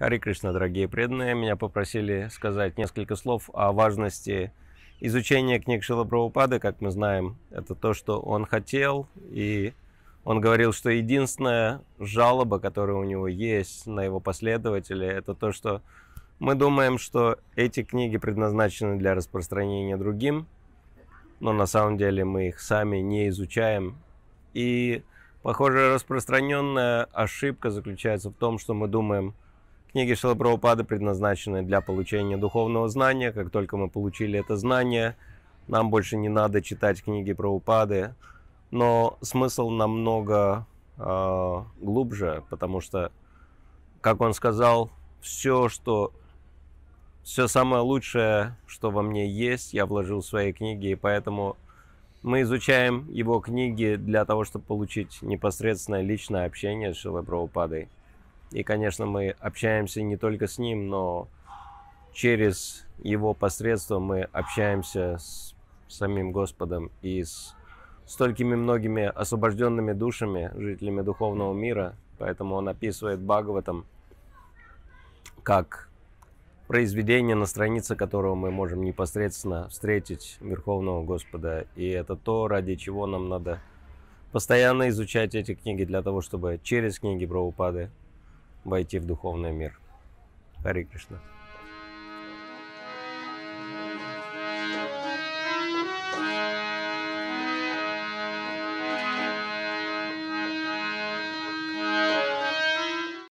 Хари Кришна, дорогие преданные, меня попросили сказать несколько слов о важности изучения книг Шила Прабхупады. Как мы знаем, это то, что он хотел, и он говорил, что единственная жалоба, которая у него есть на его последователей, это то, что мы думаем, что эти книги предназначены для распространения другим, но на самом деле мы их сами не изучаем. И, похоже, распространенная ошибка заключается в том, что мы думаем, Книги Шилапрабхупады предназначены для получения духовного знания. Как только мы получили это знание, нам больше не надо читать книги Прабхупады. Но смысл намного э, глубже, потому что, как он сказал, все, что все самое лучшее, что во мне есть, я вложил в свои книги, и поэтому мы изучаем его книги для того, чтобы получить непосредственное личное общение с Шилой Прабхупадой. И, конечно, мы общаемся не только с ним, но через его посредство мы общаемся с самим Господом и с столькими многими освобожденными душами, жителями духовного мира. Поэтому он описывает Бхагаватам как произведение, на странице которого мы можем непосредственно встретить Верховного Господа. И это то, ради чего нам надо постоянно изучать эти книги, для того, чтобы через книги Прабхупады войти в духовный мир. Хари Кришна.